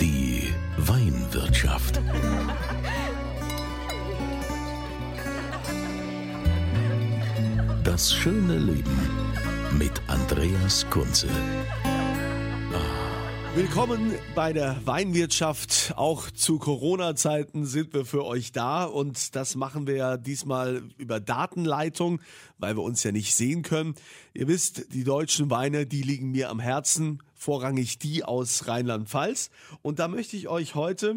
Die Weinwirtschaft. Das schöne Leben mit Andreas Kunze. Willkommen bei der Weinwirtschaft. Auch zu Corona-Zeiten sind wir für euch da und das machen wir ja diesmal über Datenleitung, weil wir uns ja nicht sehen können. Ihr wisst, die deutschen Weine, die liegen mir am Herzen, vorrangig die aus Rheinland-Pfalz. Und da möchte ich euch heute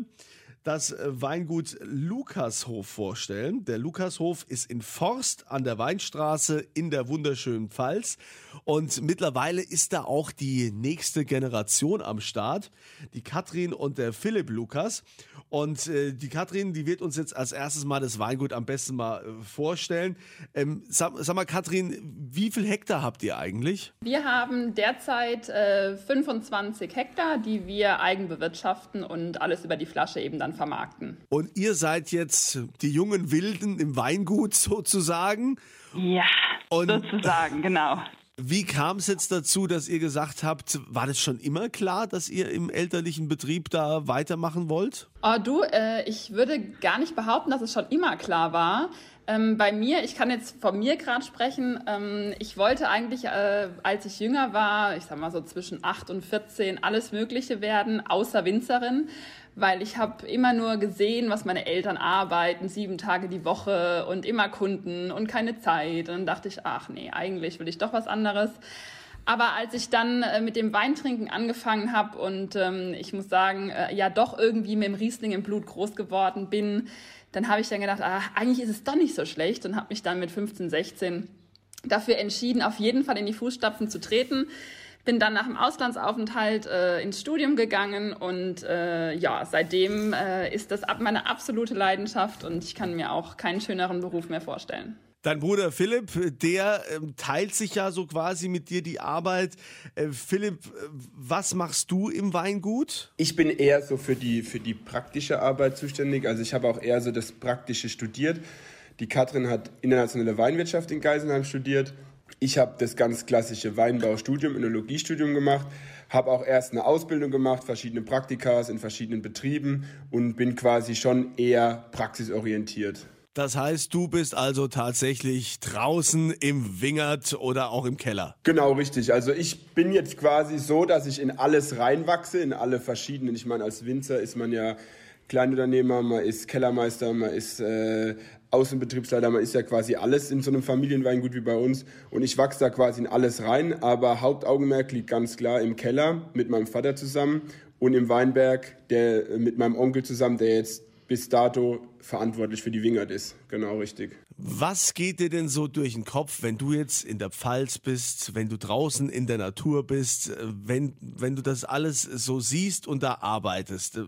das Weingut Lukashof vorstellen. Der Lukashof ist in Forst an der Weinstraße in der wunderschönen Pfalz. Und mittlerweile ist da auch die nächste Generation am Start, die Katrin und der Philipp Lukas. Und äh, die Katrin, die wird uns jetzt als erstes mal das Weingut am besten mal äh, vorstellen. Ähm, sag, sag, mal, Katrin, wie viel Hektar habt ihr eigentlich? Wir haben derzeit äh, 25 Hektar, die wir eigen bewirtschaften und alles über die Flasche eben dann vermarkten. Und ihr seid jetzt die jungen Wilden im Weingut sozusagen? Ja, und sozusagen, genau. Wie kam es jetzt dazu, dass ihr gesagt habt, war das schon immer klar, dass ihr im elterlichen Betrieb da weitermachen wollt? Oh, du, äh, ich würde gar nicht behaupten, dass es schon immer klar war. Ähm, bei mir, ich kann jetzt von mir gerade sprechen, ähm, ich wollte eigentlich, äh, als ich jünger war, ich sag mal so zwischen 8 und 14, alles Mögliche werden, außer Winzerin weil ich habe immer nur gesehen, was meine Eltern arbeiten, sieben Tage die Woche und immer Kunden und keine Zeit. Und dann dachte ich, ach nee, eigentlich will ich doch was anderes. Aber als ich dann äh, mit dem Weintrinken angefangen habe und ähm, ich muss sagen, äh, ja doch irgendwie mit dem Riesling im Blut groß geworden bin, dann habe ich dann gedacht, ah, eigentlich ist es doch nicht so schlecht und habe mich dann mit 15, 16 dafür entschieden, auf jeden Fall in die Fußstapfen zu treten bin dann nach dem Auslandsaufenthalt äh, ins Studium gegangen und äh, ja, seitdem äh, ist das meine absolute Leidenschaft und ich kann mir auch keinen schöneren Beruf mehr vorstellen. Dein Bruder Philipp, der ähm, teilt sich ja so quasi mit dir die Arbeit. Äh, Philipp, was machst du im Weingut? Ich bin eher so für die, für die praktische Arbeit zuständig. Also ich habe auch eher so das Praktische studiert. Die Katrin hat internationale Weinwirtschaft in Geisenheim studiert. Ich habe das ganz klassische Weinbaustudium, Önologiestudium gemacht, habe auch erst eine Ausbildung gemacht, verschiedene Praktikas in verschiedenen Betrieben und bin quasi schon eher praxisorientiert. Das heißt, du bist also tatsächlich draußen im Wingert oder auch im Keller. Genau, richtig. Also ich bin jetzt quasi so, dass ich in alles reinwachse, in alle verschiedenen. Ich meine, als Winzer ist man ja Kleinunternehmer, man ist Kellermeister, man ist äh, Außenbetriebsleiter, man ist ja quasi alles in so einem Familienweingut wie bei uns und ich wachse da quasi in alles rein, aber Hauptaugenmerk liegt ganz klar im Keller mit meinem Vater zusammen und im Weinberg der, mit meinem Onkel zusammen, der jetzt bis dato verantwortlich für die Wingert ist. Genau richtig. Was geht dir denn so durch den Kopf, wenn du jetzt in der Pfalz bist, wenn du draußen in der Natur bist, wenn, wenn du das alles so siehst und da arbeitest?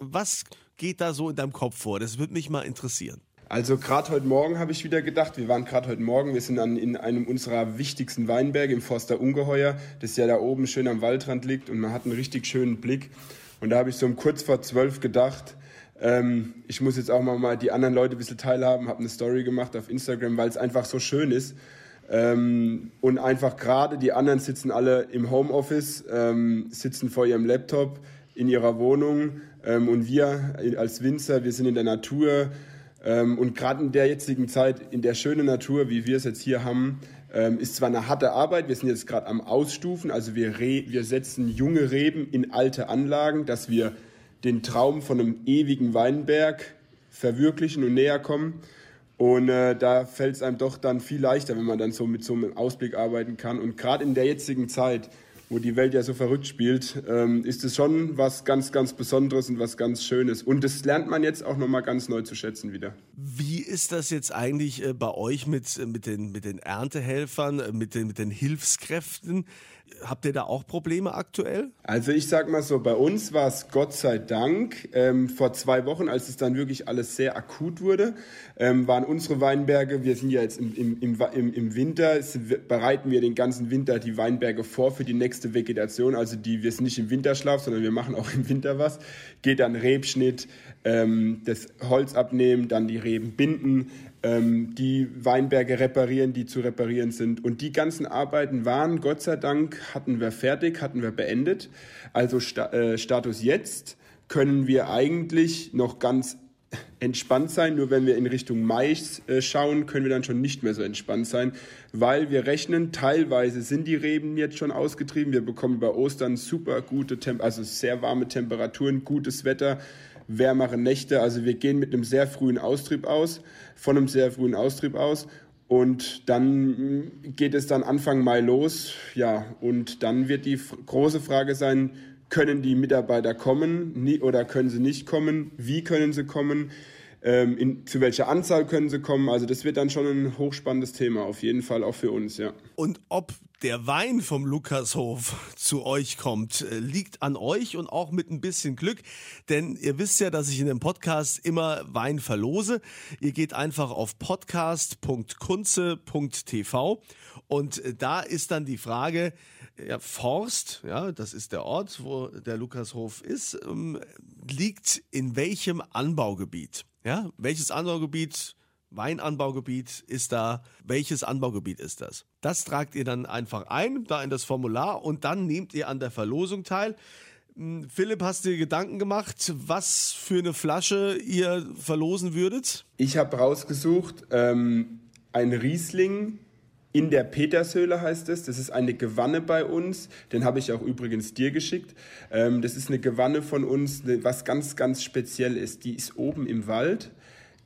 Was geht da so in deinem Kopf vor? Das würde mich mal interessieren. Also gerade heute Morgen habe ich wieder gedacht, wir waren gerade heute Morgen, wir sind an, in einem unserer wichtigsten Weinberge im Forster Ungeheuer, das ja da oben schön am Waldrand liegt und man hat einen richtig schönen Blick. Und da habe ich so um kurz vor zwölf gedacht, ähm, ich muss jetzt auch mal, mal die anderen Leute ein bisschen teilhaben, habe eine Story gemacht auf Instagram, weil es einfach so schön ist. Ähm, und einfach gerade die anderen sitzen alle im Homeoffice, ähm, sitzen vor ihrem Laptop in ihrer Wohnung. Ähm, und wir als Winzer, wir sind in der Natur, ähm, und gerade in der jetzigen Zeit, in der schönen Natur, wie wir es jetzt hier haben, ähm, ist zwar eine harte Arbeit, wir sind jetzt gerade am Ausstufen, also wir, wir setzen junge Reben in alte Anlagen, dass wir den Traum von einem ewigen Weinberg verwirklichen und näher kommen. Und äh, da fällt es einem doch dann viel leichter, wenn man dann so mit so einem Ausblick arbeiten kann. Und gerade in der jetzigen Zeit, wo die Welt ja so verrückt spielt, ähm, ist es schon was ganz, ganz Besonderes und was ganz Schönes. Und das lernt man jetzt auch nochmal ganz neu zu schätzen wieder. Wie ist das jetzt eigentlich äh, bei euch mit, äh, mit, den, mit den Erntehelfern, äh, mit den, mit den Hilfskräften? Habt ihr da auch Probleme aktuell? Also ich sag mal so, bei uns war es Gott sei Dank ähm, vor zwei Wochen, als es dann wirklich alles sehr akut wurde, ähm, waren unsere Weinberge, wir sind ja jetzt im, im, im, im Winter, bereiten wir den ganzen Winter die Weinberge vor für die nächste Vegetation. Also die, wir sind nicht im Winterschlaf, sondern wir machen auch im Winter was. Geht dann Rebschnitt, ähm, das Holz abnehmen, dann die Reben binden, ähm, die Weinberge reparieren, die zu reparieren sind. Und die ganzen Arbeiten waren, Gott sei Dank, hatten wir fertig, hatten wir beendet. Also Sta äh, Status jetzt können wir eigentlich noch ganz entspannt sein. Nur wenn wir in Richtung Mai äh, schauen, können wir dann schon nicht mehr so entspannt sein, weil wir rechnen, teilweise sind die Reben jetzt schon ausgetrieben. Wir bekommen über Ostern super gute, Tem also sehr warme Temperaturen, gutes Wetter wärmere Nächte. Also wir gehen mit einem sehr frühen Austrieb aus, von einem sehr frühen Austrieb aus. Und dann geht es dann Anfang Mai los. Ja, und dann wird die große Frage sein, können die Mitarbeiter kommen oder können sie nicht kommen? Wie können sie kommen? Ähm, in, zu welcher Anzahl können sie kommen? Also das wird dann schon ein hochspannendes Thema, auf jeden Fall auch für uns, ja. Und ob der Wein vom Lukashof zu euch kommt, äh, liegt an euch und auch mit ein bisschen Glück, denn ihr wisst ja, dass ich in dem Podcast immer Wein verlose. Ihr geht einfach auf podcast.kunze.tv und äh, da ist dann die Frage, ja, Forst, ja, das ist der Ort, wo der Lukashof ist, ähm, liegt in welchem Anbaugebiet? Ja, welches Anbaugebiet, Weinanbaugebiet ist da? Welches Anbaugebiet ist das? Das tragt ihr dann einfach ein, da in das Formular und dann nehmt ihr an der Verlosung teil. Hm, Philipp, hast du dir Gedanken gemacht, was für eine Flasche ihr verlosen würdet? Ich habe rausgesucht, ähm, ein Riesling in der Petershöhle heißt es. Das ist eine Gewanne bei uns. Den habe ich auch übrigens dir geschickt. Ähm, das ist eine Gewanne von uns, was ganz, ganz speziell ist. Die ist oben im Wald,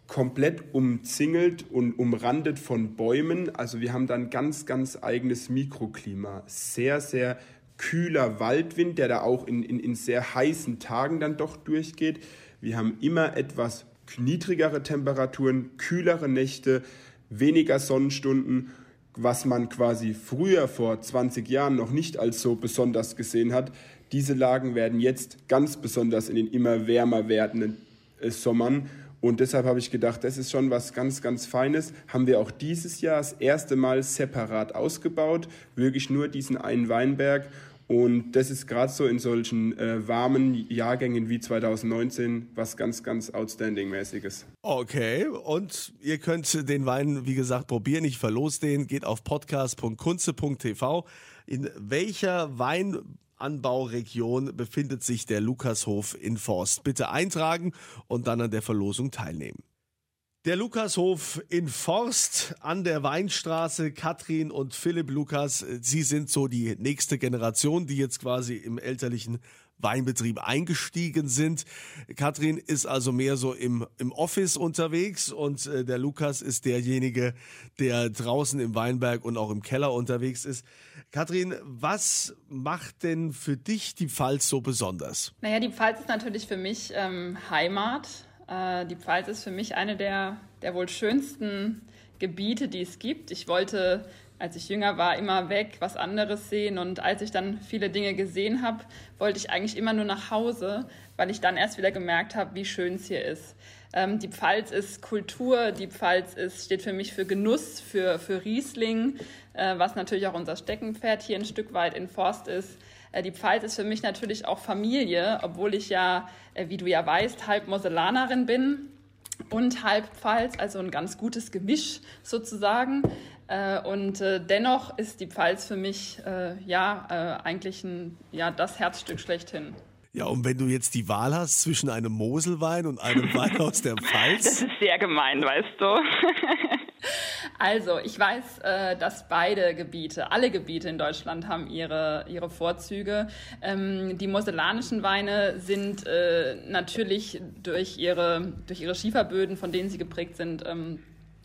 komplett umzingelt und umrandet von Bäumen. Also wir haben dann ganz, ganz eigenes Mikroklima. Sehr, sehr kühler Waldwind, der da auch in, in, in sehr heißen Tagen dann doch durchgeht. Wir haben immer etwas niedrigere Temperaturen, kühlere Nächte, weniger Sonnenstunden was man quasi früher vor 20 Jahren noch nicht als so besonders gesehen hat. Diese Lagen werden jetzt ganz besonders in den immer wärmer werdenden äh, Sommern. Und deshalb habe ich gedacht, das ist schon was ganz, ganz Feines. Haben wir auch dieses Jahr das erste Mal separat ausgebaut. Wirklich nur diesen einen Weinberg. Und das ist gerade so in solchen äh, warmen Jahrgängen wie 2019 was ganz, ganz outstanding-mäßiges. Okay, und ihr könnt den Wein, wie gesagt, probieren. Ich verlose den. Geht auf podcast.kunze.tv. In welcher Weinanbauregion befindet sich der Lukashof in Forst? Bitte eintragen und dann an der Verlosung teilnehmen. Der Lukashof in Forst an der Weinstraße. Katrin und Philipp Lukas, Sie sind so die nächste Generation, die jetzt quasi im elterlichen Weinbetrieb eingestiegen sind. Katrin ist also mehr so im, im Office unterwegs und äh, der Lukas ist derjenige, der draußen im Weinberg und auch im Keller unterwegs ist. Katrin, was macht denn für dich die Pfalz so besonders? Naja, die Pfalz ist natürlich für mich ähm, Heimat. Äh, die Pfalz ist für mich eine der, der wohl schönsten Gebiete, die es gibt. Ich wollte, als ich jünger war, immer weg, was anderes sehen. Und als ich dann viele Dinge gesehen habe, wollte ich eigentlich immer nur nach Hause, weil ich dann erst wieder gemerkt habe, wie schön es hier ist. Ähm, die Pfalz ist Kultur, die Pfalz ist, steht für mich für Genuss, für, für Riesling, äh, was natürlich auch unser Steckenpferd hier ein Stück weit in Forst ist. Äh, die Pfalz ist für mich natürlich auch Familie, obwohl ich ja, äh, wie du ja weißt, halb Moselanerin bin und halb Pfalz, also ein ganz gutes Gemisch sozusagen. Äh, und dennoch ist die Pfalz für mich ja eigentlich ein, ja, das Herzstück schlechthin. Ja, und wenn du jetzt die Wahl hast zwischen einem Moselwein und einem Wein aus der Pfalz. Das ist sehr gemein, weißt du. Also, ich weiß, äh, dass beide Gebiete, alle Gebiete in Deutschland haben ihre, ihre Vorzüge. Ähm, die mosellanischen Weine sind äh, natürlich durch ihre, durch ihre Schieferböden, von denen sie geprägt sind, ähm,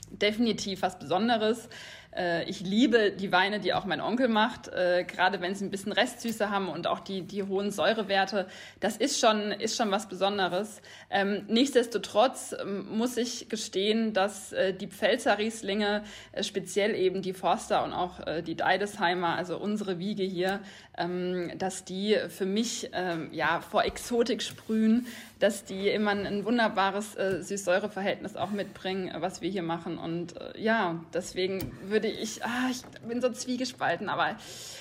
definitiv was Besonderes. Äh, ich liebe die Weine, die auch mein Onkel macht, äh, gerade wenn sie ein bisschen Restsüße haben und auch die, die hohen Säurewerte. Das ist schon, ist schon was Besonderes. Ähm, nichtsdestotrotz ähm, muss ich gestehen, dass äh, die Pfälzer Rieslinge, speziell eben die Forster und auch die Deidesheimer, also unsere Wiege hier, ähm, dass die für mich ja vor Exotik sprühen, dass die immer ein wunderbares Süß-Säure-Verhältnis auch mitbringen, was wir hier machen. Und ja, deswegen würde ich, ah, ich bin so zwiegespalten, aber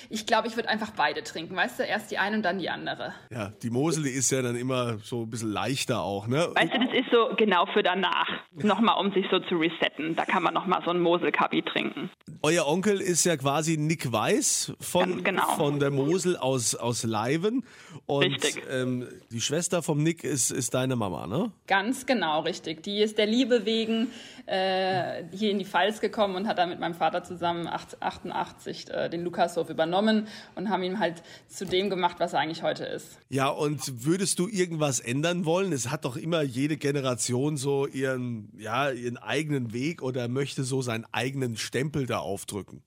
ich glaube, ich würde einfach beide trinken, weißt du, erst die eine und dann die andere. Ja, die Mosel, die ist ja dann immer so ein bisschen leichter auch, ne? Weißt du, das ist so genau für danach, nochmal um sich so zu resetten. Da kann man nochmal so ein Moselkabi trinken. Euer Onkel ist ja quasi Nick Weiß von, genau. von der Mosel aus, aus Leiven. Und Richtig. Ähm, die Schwester vom Nick ist, ist deine Mama, ne? Ganz genau, richtig. Die ist der Liebe wegen äh, hier in die Pfalz gekommen und hat dann mit meinem Vater zusammen 88 äh, den Lukashof übernommen und haben ihn halt zu dem gemacht, was er eigentlich heute ist. Ja, und würdest du irgendwas ändern wollen? Es hat doch immer jede Generation so ihren, ja, ihren eigenen Weg oder möchte so seinen eigenen Stempel da aufdrücken.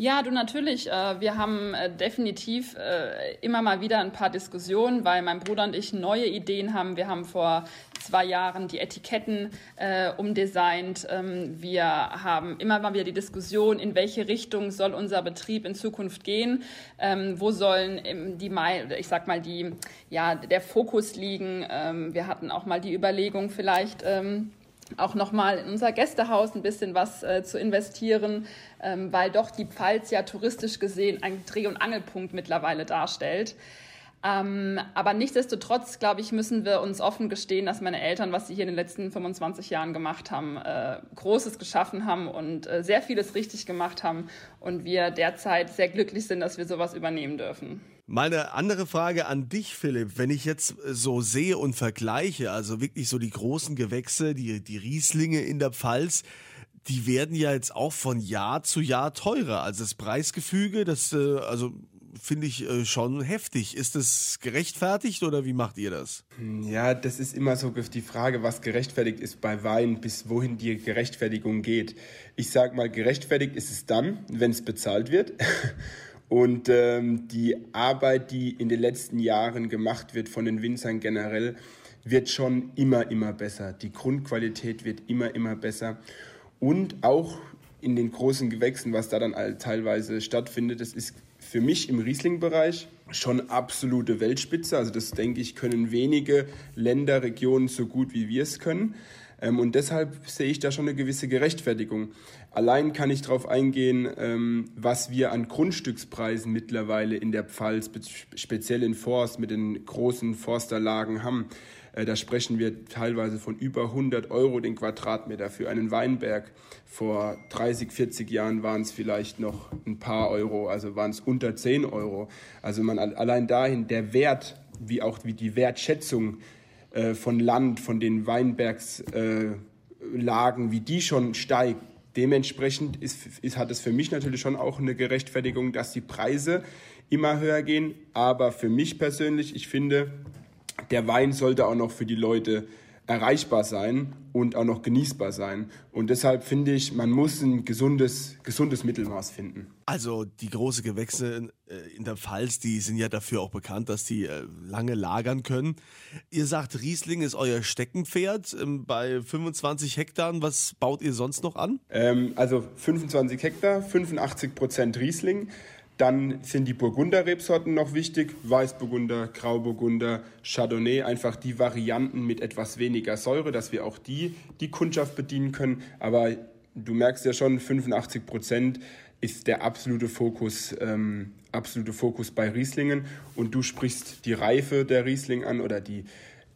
Ja, du natürlich. Äh, wir haben äh, definitiv äh, immer mal wieder ein paar Diskussionen, weil mein Bruder und ich neue Ideen haben. Wir haben vor zwei Jahren die Etiketten umdesignt. Ähm, wir haben immer mal wieder die Diskussion, in welche Richtung soll unser Betrieb in Zukunft gehen? Ähm, wo sollen die, ich sag mal, die, ja, der Fokus liegen? Ähm, wir hatten auch mal die Überlegung, vielleicht auch nochmal in unser Gästehaus ein bisschen was äh, zu investieren, ähm, weil doch die Pfalz ja touristisch gesehen ein Dreh- und Angelpunkt mittlerweile darstellt. Ähm, aber nichtsdestotrotz, glaube ich, müssen wir uns offen gestehen, dass meine Eltern, was sie hier in den letzten 25 Jahren gemacht haben, äh, Großes geschaffen haben und äh, sehr vieles richtig gemacht haben und wir derzeit sehr glücklich sind, dass wir sowas übernehmen dürfen. Mal eine andere Frage an dich, Philipp. Wenn ich jetzt so sehe und vergleiche, also wirklich so die großen Gewächse, die, die Rieslinge in der Pfalz, die werden ja jetzt auch von Jahr zu Jahr teurer. Also das Preisgefüge, das äh, also finde ich äh, schon heftig. Ist das gerechtfertigt oder wie macht ihr das? Ja, das ist immer so die Frage, was gerechtfertigt ist bei Wein, bis wohin die Gerechtfertigung geht. Ich sage mal, gerechtfertigt ist es dann, wenn es bezahlt wird. Und ähm, die Arbeit, die in den letzten Jahren gemacht wird von den Winzern generell, wird schon immer, immer besser. Die Grundqualität wird immer, immer besser. Und auch in den großen Gewächsen, was da dann teilweise stattfindet, das ist für mich im Riesling-Bereich schon absolute Weltspitze. Also das denke ich, können wenige Länder, Regionen so gut wie wir es können. Ähm, und deshalb sehe ich da schon eine gewisse Gerechtfertigung. Allein kann ich darauf eingehen, ähm, was wir an Grundstückspreisen mittlerweile in der Pfalz, speziell in Forst, mit den großen Forsterlagen haben. Äh, da sprechen wir teilweise von über 100 Euro den Quadratmeter für einen Weinberg. Vor 30, 40 Jahren waren es vielleicht noch ein paar Euro, also waren es unter 10 Euro. Also man allein dahin der Wert, wie auch wie die Wertschätzung äh, von Land, von den Weinbergslagen, äh, wie die schon steigt. Dementsprechend ist, ist, hat es für mich natürlich schon auch eine Gerechtfertigung, dass die Preise immer höher gehen. Aber für mich persönlich, ich finde, der Wein sollte auch noch für die Leute erreichbar sein und auch noch genießbar sein. Und deshalb finde ich, man muss ein gesundes, gesundes Mittelmaß finden. Also die große Gewächse äh, in der Pfalz, die sind ja dafür auch bekannt, dass die äh, lange lagern können. Ihr sagt, Riesling ist euer Steckenpferd. Ähm, bei 25 Hektar, was baut ihr sonst noch an? Ähm, also 25 Hektar, 85 Prozent Riesling. Dann sind die Burgunder-Rebsorten noch wichtig. Weißburgunder, Grauburgunder, Chardonnay. Einfach die Varianten mit etwas weniger Säure, dass wir auch die, die Kundschaft bedienen können. Aber du merkst ja schon, 85 Prozent ist der absolute Fokus, ähm, absolute Fokus bei Rieslingen. Und du sprichst die Reife der Riesling an oder die,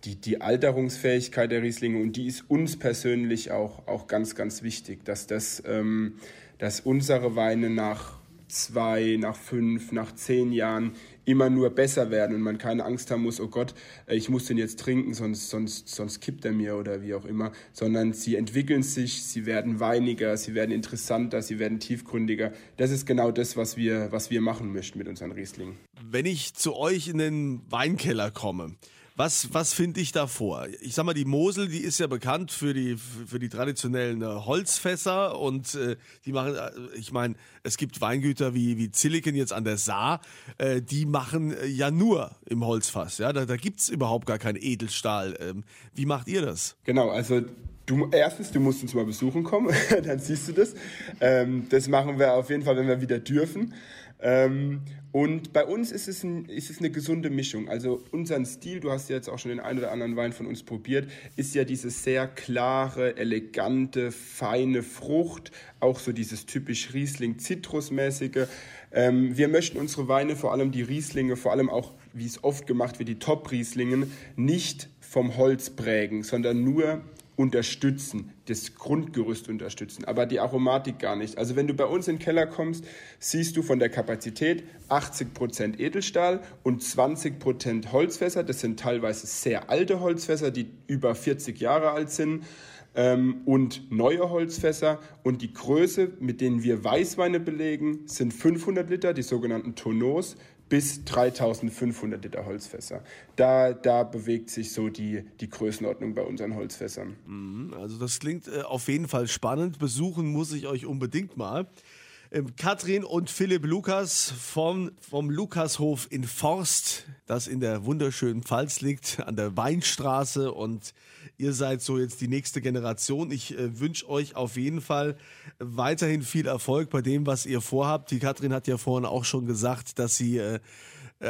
die, die Alterungsfähigkeit der Rieslinge. Und die ist uns persönlich auch, auch ganz, ganz wichtig, dass, das, ähm, dass unsere Weine nach zwei, nach fünf, nach zehn Jahren immer nur besser werden und man keine Angst haben muss, oh Gott, äh, ich muss den jetzt trinken, sonst, sonst, sonst kippt er mir oder wie auch immer, sondern sie entwickeln sich, sie werden weiniger, sie werden interessanter, sie werden tiefgründiger. Das ist genau das, was wir, was wir machen möchten mit unseren Rieslingen. Wenn ich zu euch in den Weinkeller komme, Was, was finde ich davor? Ich sag mal, die Mosel, die ist ja bekannt für die, für die traditionellen äh, Holzfässer und äh, die machen, äh, ich meine, es gibt Weingüter wie, wie Zilliken jetzt an der Saar, äh, die machen äh, ja nur im Holzfass. Ja? Da, da gibt es überhaupt gar keinen Edelstahl. Ähm, wie macht ihr das? Genau, also Du, erstens, du musst uns mal besuchen kommen, dann siehst du das. Ähm, das machen wir auf jeden Fall, wenn wir wieder dürfen. Ähm, und bei uns ist es, ein, ist es eine gesunde Mischung. Also unseren Stil, du hast ja jetzt auch schon den einen oder anderen Wein von uns probiert, ist ja diese sehr klare, elegante, feine Frucht, auch so dieses typisch Riesling-Zitrusmäßige. Ähm, wir möchten unsere Weine, vor allem die Rieslinge, vor allem auch, wie es oft gemacht wird, die Top-Rieslingen, nicht vom Holz prägen, sondern nur unterstützen, das Grundgerüst unterstützen, aber die Aromatik gar nicht. Also wenn du bei uns in den Keller kommst, siehst du von der Kapazität 80% Edelstahl und 20% Holzfässer. Das sind teilweise sehr alte Holzfässer, die über 40 Jahre alt sind ähm, und neue Holzfässer. Und die Größe, mit denen wir Weißweine belegen, sind 500 Liter, die sogenannten Tonneaus bis 3500 Liter Holzfässer. Da, da bewegt sich so die, die Größenordnung bei unseren Holzfässern. Mhm, also das klingt äh, auf jeden Fall spannend. Besuchen muss ich euch unbedingt mal. Ähm, Katrin und Philipp Lukas vom, vom Lukashof in Forst, das in der wunderschönen Pfalz liegt, an der Weinstraße. Und ihr seid so jetzt die nächste Generation. Ich äh, wünsche euch auf jeden Fall weiterhin viel Erfolg bei dem, was ihr vorhabt. Die Katrin hat ja vorhin auch schon gesagt, dass sie äh,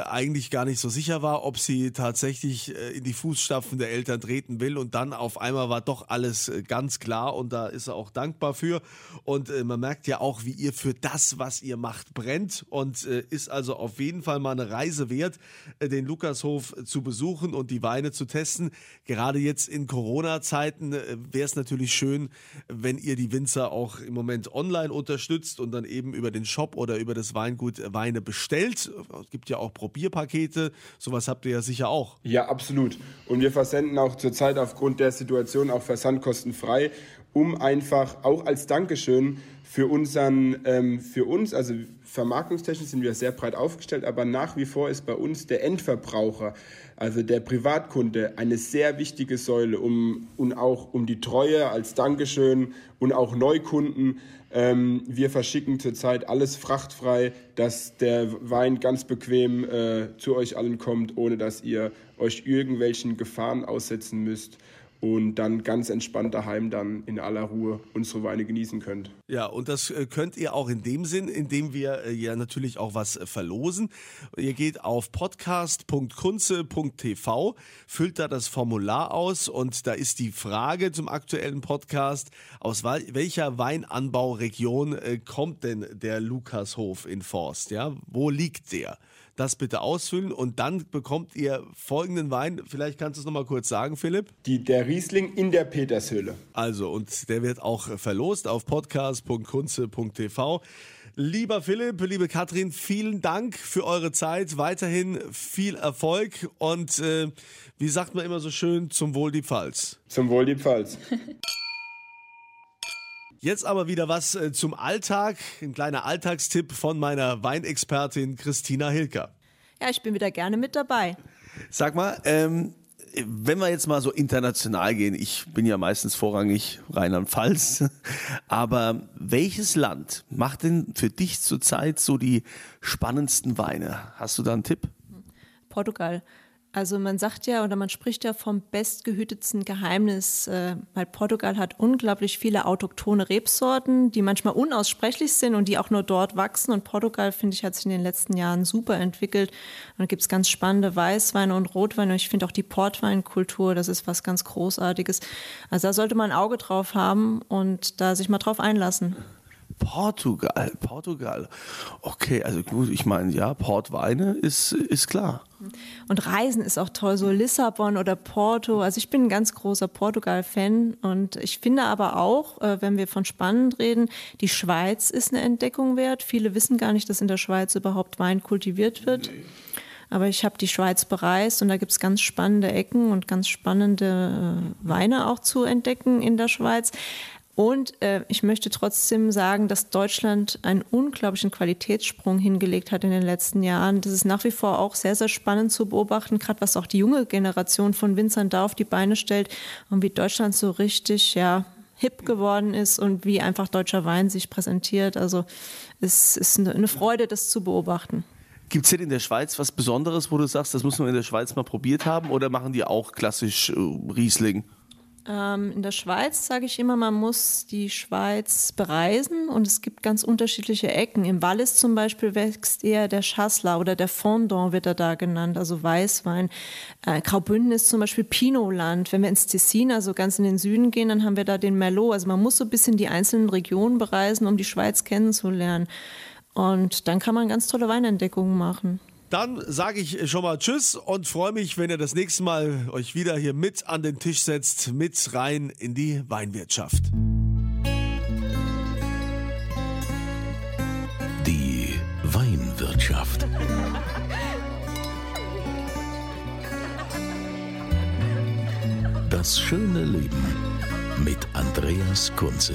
eigentlich gar nicht so sicher war, ob sie tatsächlich äh, in die Fußstapfen der Eltern treten will. Und dann auf einmal war doch alles äh, ganz klar und da ist er auch dankbar für. Und man merkt ja auch, wie ihr für das, was ihr macht, brennt und ist also auf jeden Fall mal eine Reise wert, den Lukashof zu besuchen und die Weine zu testen. Gerade jetzt in Corona-Zeiten wäre es natürlich schön, wenn ihr die Winzer auch im Moment online unterstützt und dann eben über den Shop oder über das Weingut Weine bestellt. Es gibt ja auch Probierpakete. Sowas habt ihr ja sicher auch. Ja, absolut. Und wir versenden auch zurzeit aufgrund der Situation auch versandkostenfrei, um einfach auch als Dankeschön für unseren, ähm, für uns, also vermarktungstechnisch sind wir sehr breit aufgestellt, aber nach wie vor ist bei uns der Endverbraucher, also der Privatkunde, eine sehr wichtige Säule, um und auch um die Treue als Dankeschön und auch Neukunden. Ähm, wir verschicken zurzeit alles frachtfrei, dass der Wein ganz bequem äh, zu euch allen kommt, ohne dass ihr euch irgendwelchen Gefahren aussetzen müsst und dann ganz entspannt daheim dann in aller Ruhe unsere Weine genießen könnt. Ja, und das äh, könnt ihr auch in dem Sinn, indem wir äh, ja natürlich auch was äh, verlosen. Ihr geht auf podcast.kunze.tv, füllt da das Formular aus und da ist die Frage zum aktuellen Podcast, aus welcher Weinanbauregion kommt denn der Lukashof in Forst? Ja, wo liegt der? Das bitte ausfüllen und dann bekommt ihr folgenden Wein. Vielleicht kannst du es nochmal kurz sagen, Philipp. Die, der Riesling in der Petershöhle. Also, und der wird auch verlost auf podcast.kunze.tv. Lieber Philipp, liebe Katrin, vielen Dank für eure Zeit. Weiterhin viel Erfolg und äh, wie sagt man immer so schön, zum Wohl die Pfalz. Zum Wohl die Pfalz. Jetzt aber wieder was äh, zum Alltag. Ein kleiner Alltagstipp von meiner Weinexpertin Christina Hilker. Ja, ich bin wieder gerne mit dabei. Sag mal, ähm, wenn wir jetzt mal so international gehen, ich bin ja meistens vorrangig Rheinland-Pfalz, aber welches Land macht denn für dich zurzeit so die spannendsten Weine? Hast du da einen Tipp? Portugal. Also man sagt ja oder man spricht ja vom bestgehütetsten Geheimnis, äh, weil Portugal hat unglaublich viele autochtone Rebsorten, die manchmal unaussprechlich sind und die auch nur dort wachsen. Und Portugal, finde ich, hat sich in den letzten Jahren super entwickelt. Und da gibt es ganz spannende Weißweine und Rotweine. Und ich finde auch die Portweinkultur, das ist was ganz Großartiges. Also da sollte man ein Auge drauf haben und da sich mal drauf einlassen. Portugal, Portugal. Okay, also gut, ich meine, ja, Portweine ist, ist klar. Und Reisen ist auch toll, so Lissabon oder Porto. Also ich bin ein ganz großer Portugal-Fan und ich finde aber auch, äh, wenn wir von spannend reden, die Schweiz ist eine Entdeckung wert. Viele wissen gar nicht, dass in der Schweiz überhaupt Wein kultiviert wird. Aber ich habe die Schweiz bereist und da gibt es ganz spannende Ecken und ganz spannende äh, Weine auch zu entdecken in der Schweiz. Und äh, ich möchte trotzdem sagen, dass Deutschland einen unglaublichen Qualitätssprung hingelegt hat in den letzten Jahren. Das ist nach wie vor auch sehr, sehr spannend zu beobachten, gerade was auch die junge Generation von Winzern da auf die Beine stellt und wie Deutschland so richtig, ja, hip geworden ist und wie einfach deutscher Wein sich präsentiert. Also es ist eine Freude, das zu beobachten. Gibt es denn in der Schweiz was Besonderes, wo du sagst, das muss man in der Schweiz mal probiert haben oder machen die auch klassisch äh, Riesling? Ähm, in der Schweiz sage ich immer, man muss die Schweiz bereisen und es gibt ganz unterschiedliche Ecken. Im Wallis zum Beispiel wächst eher der Chasselas oder der Fondant wird er da genannt, also Weißwein. Äh, Graubünden ist zum Beispiel Pinotland. Wenn wir ins Tessin, also ganz in den Süden gehen, dann haben wir da den Merlot. Also man muss so ein bisschen die einzelnen Regionen bereisen, um die Schweiz kennenzulernen. Und dann kann man ganz tolle Weinentdeckungen machen. Dann sage ich schon mal Tschüss und freue mich, wenn ihr das nächste Mal euch wieder hier mit an den Tisch setzt, mit rein in die Weinwirtschaft. Die Weinwirtschaft. Das schöne Leben mit Andreas Kunze.